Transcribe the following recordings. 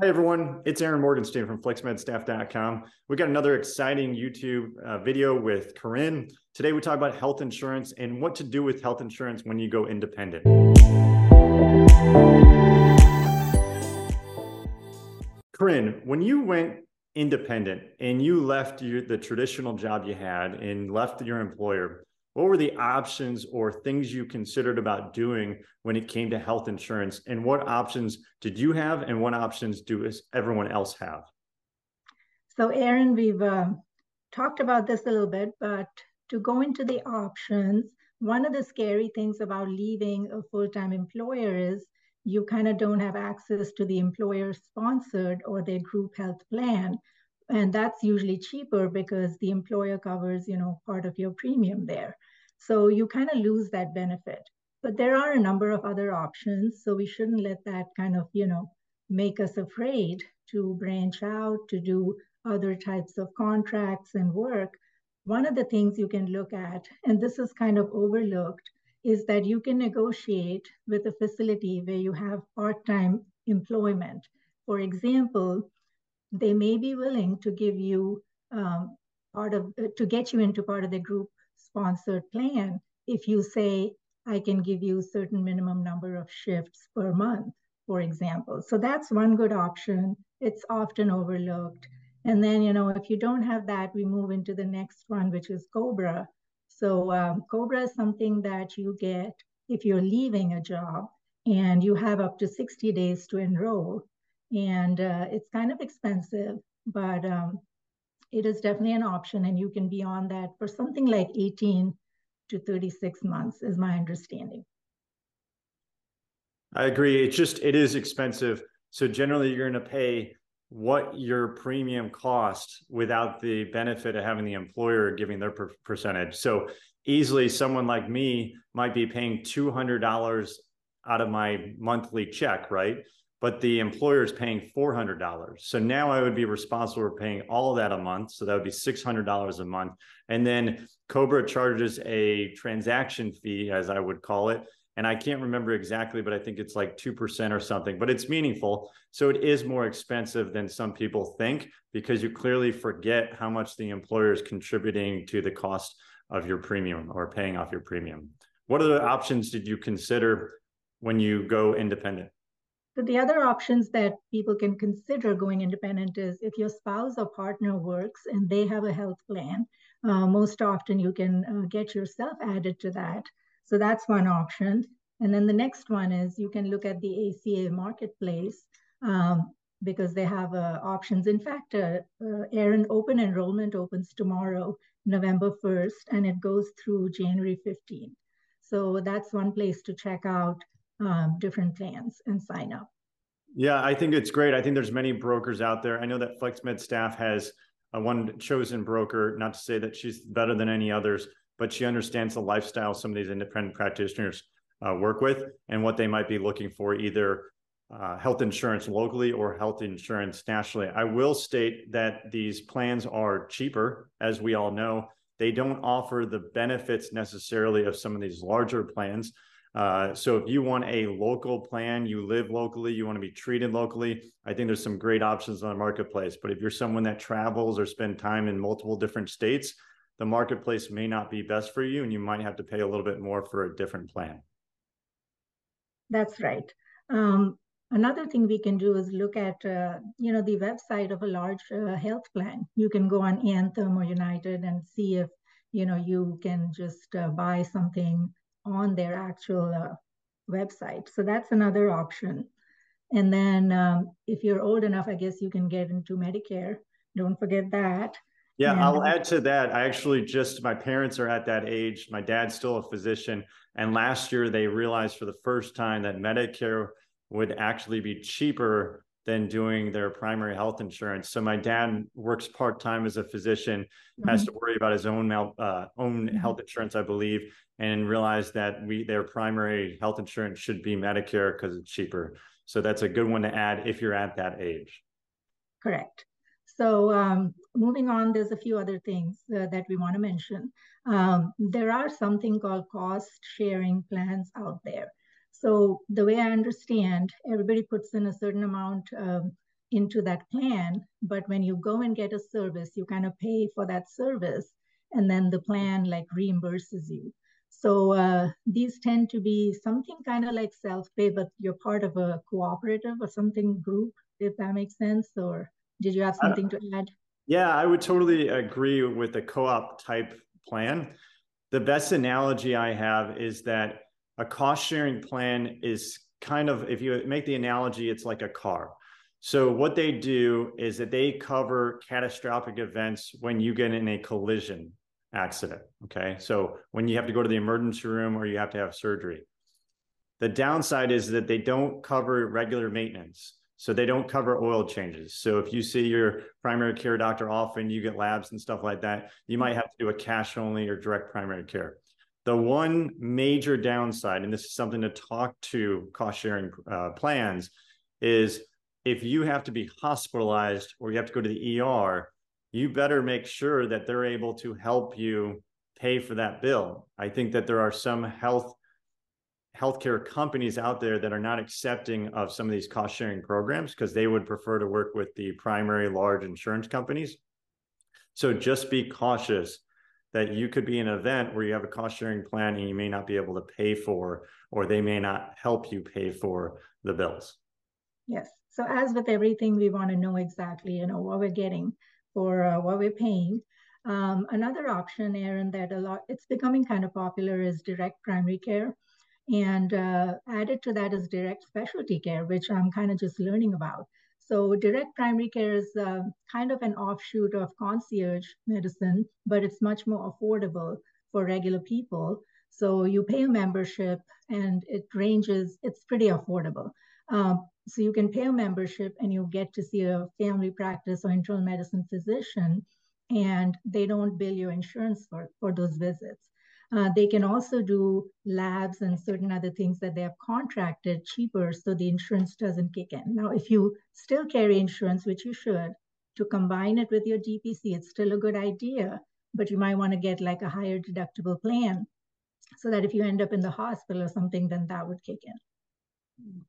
Hi, everyone. It's Aaron Morgenstein from FlexMedStaff.com. We got another exciting YouTube uh, video with Corinne. Today, we talk about health insurance and what to do with health insurance when you go independent. Corinne, when you went independent and you left your, the traditional job you had and left your employer, what were the options or things you considered about doing when it came to health insurance? And what options did you have and what options do everyone else have? So aaron we've uh, talked about this a little bit but to go into the options one of the scary things about leaving a full-time employer is you kind of don't have access to the employer sponsored or their group health plan. And that's usually cheaper because the employer covers you know part of your premium there so you kind of lose that benefit. But there are a number of other options. So we shouldn't let that kind of, you know, make us afraid to branch out, to do other types of contracts and work. One of the things you can look at, and this is kind of overlooked, is that you can negotiate with a facility where you have part time employment. For example, they may be willing to give you um, part of, to get you into part of the group sponsored plan if you say, I can give you certain minimum number of shifts per month, for example. So that's one good option. It's often overlooked. And then, you know, if you don't have that, we move into the next one, which is COBRA. So um, COBRA is something that you get if you're leaving a job and you have up to 60 days to enroll. And uh, it's kind of expensive, but um, it is definitely an option and you can be on that for something like 18 to 36 months is my understanding. I agree. It's just it is expensive. So generally you're going to pay what your premium costs without the benefit of having the employer giving their per- percentage. So easily someone like me might be paying $200 out of my monthly check right but the employer is paying $400. So now I would be responsible for paying all that a month. So that would be $600 a month. And then Cobra charges a transaction fee, as I would call it. And I can't remember exactly, but I think it's like 2% or something, but it's meaningful. So it is more expensive than some people think because you clearly forget how much the employer is contributing to the cost of your premium or paying off your premium. What other options did you consider when you go independent? The other options that people can consider going independent is if your spouse or partner works and they have a health plan, uh, most often you can uh, get yourself added to that. So that's one option. And then the next one is you can look at the ACA marketplace um, because they have uh, options. In fact, uh, uh, Aaron open enrollment opens tomorrow, November 1st, and it goes through January 15th. So that's one place to check out um, different plans and sign up. Yeah, I think it's great. I think there's many brokers out there. I know that FlexMed staff has a one chosen broker, not to say that she's better than any others, but she understands the lifestyle some of these independent practitioners uh, work with and what they might be looking for, either uh, health insurance locally or health insurance nationally. I will state that these plans are cheaper, as we all know. They don't offer the benefits necessarily of some of these larger plans. Uh, so if you want a local plan, you live locally, you want to be treated locally, I think there's some great options on the marketplace. But if you're someone that travels or spend time in multiple different states, the marketplace may not be best for you and you might have to pay a little bit more for a different plan. That's right. Um, another thing we can do is look at, uh, you know, the website of a large uh, health plan. You can go on Anthem or United and see if, you know, you can just uh, buy something on their actual uh, website. So that's another option. And then um, if you're old enough, I guess you can get into Medicare. Don't forget that. Yeah, and, I'll add to that. I actually just, my parents are at that age. My dad's still a physician. And last year they realized for the first time that Medicare would actually be cheaper than doing their primary health insurance. So my dad works part time as a physician, mm-hmm. has to worry about his own uh, own mm-hmm. health insurance, I believe, and realized that we their primary health insurance should be Medicare because it's cheaper. So that's a good one to add if you're at that age. Correct. So um, moving on, there's a few other things uh, that we want to mention. Um, there are something called cost sharing plans out there. So the way I understand, everybody puts in a certain amount um, into that plan. But when you go and get a service, you kind of pay for that service, and then the plan like reimburses you. So uh, these tend to be something kind of like self-pay, but you're part of a cooperative or something group, if that makes sense. Or did you have something to add? Yeah, I would totally agree with the co-op type plan. The best analogy I have is that a cost sharing plan is kind of, if you make the analogy, it's like a car. So what they do is that they cover catastrophic events when you get in a collision accident. Okay. So when you have to go to the emergency room or you have to have surgery. The downside is that they don't cover regular maintenance. So they don't cover oil changes. So if you see your primary care doctor often, you get labs and stuff like that, you might have to do a cash only or direct primary care. The one major downside, and this is something to talk to cost sharing uh, plans, is if you have to be hospitalized or you have to go to the ER, you better make sure that they're able to help you pay for that bill. I think that there are some health healthcare companies out there that are not accepting of some of these cost sharing programs because they would prefer to work with the primary large insurance companies. So just be cautious that you could be in an event where you have a cost sharing plan and you may not be able to pay for, or they may not help you pay for the bills. Yes. So as with everything, we want to know exactly, you know, what we're getting for uh, what we're paying. Um, another option, Aaron, that a lot it's becoming kind of popular is direct primary care. And uh, added to that is direct specialty care, which I'm kind of just learning about. So direct primary care is uh, kind of an offshoot of concierge medicine, but it's much more affordable for regular people. So you pay a membership and it ranges, it's pretty affordable. Um, so you can pay a membership and you get to see a family practice or internal medicine physician, and they don't bill your insurance for, for those visits. Uh, they can also do labs and certain other things that they have contracted cheaper so the insurance doesn't kick in. Now, if you still carry insurance, which you should, to combine it with your DPC, it's still a good idea, but you might want to get like a higher deductible plan so that if you end up in the hospital or something, then that would kick in.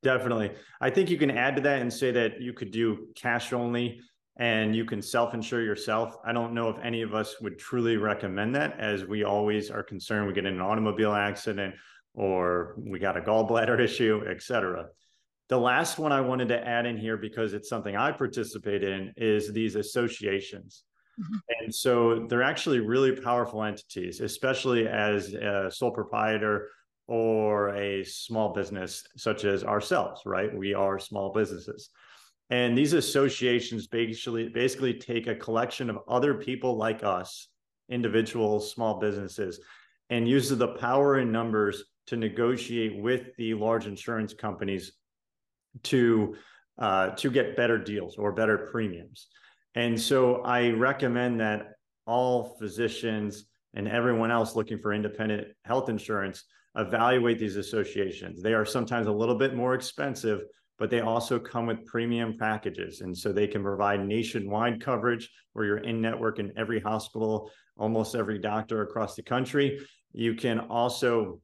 Definitely. I think you can add to that and say that you could do cash only and you can self insure yourself. I don't know if any of us would truly recommend that, as we always are concerned we get in an automobile accident or we got a gallbladder issue, et cetera. The last one I wanted to add in here because it's something I participate in is these associations. Mm-hmm. And so they're actually really powerful entities, especially as a sole proprietor or a small business such as ourselves, right? We are small businesses. And these associations basically basically take a collection of other people like us, individuals, small businesses, and uses the power in numbers to negotiate with the large insurance companies to uh, to get better deals or better premiums. And so I recommend that all physicians and everyone else looking for independent health insurance evaluate these associations. They are sometimes a little bit more expensive, but they also come with premium packages. And so they can provide nationwide coverage where you're in network in every hospital, almost every doctor across the country. You can also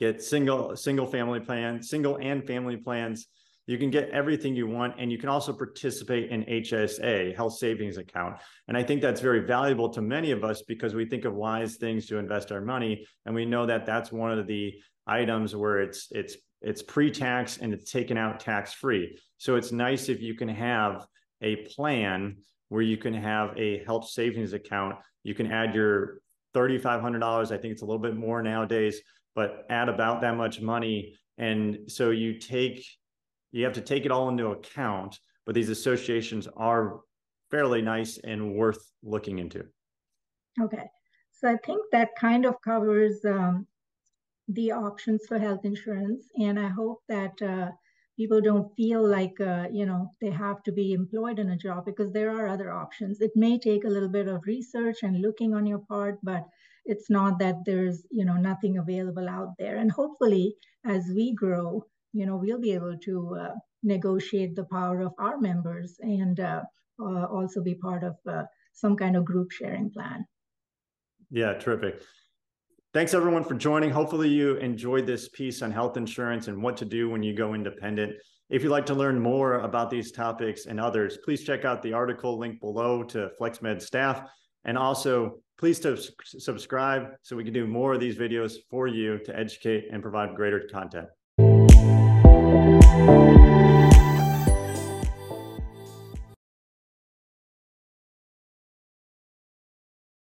get single single family plans, single and family plans you can get everything you want, and you can also participate in HSA, health savings account. And I think that's very valuable to many of us because we think of wise things to invest our money, and we know that that's one of the items where it's it's it's pre-tax and it's taken out tax free. So it's nice if you can have a plan where you can have a health savings account. You can add your $3,500. I think it's a little bit more nowadays, but add about that much money. And so you take you have to take it all into account, but these associations are fairly nice and worth looking into. Okay. So I think that kind of covers um, the options for health insurance. And I hope that uh, people don't feel like, uh, you know, they have to be employed in a job because there are other options. It may take a little bit of research and looking on your part, but it's not that there's, you know, nothing available out there. And hopefully, as we grow, you know, we'll be able to uh, negotiate the power of our members and uh, uh, also be part of uh, some kind of group sharing plan. Yeah, terrific. Thanks everyone for joining. Hopefully you enjoyed this piece on health insurance and what to do when you go independent. If you'd like to learn more about these topics and others, please check out the article linked below to FlexMed staff. And also, please subscribe so we can do more of these videos for you to educate and provide greater content.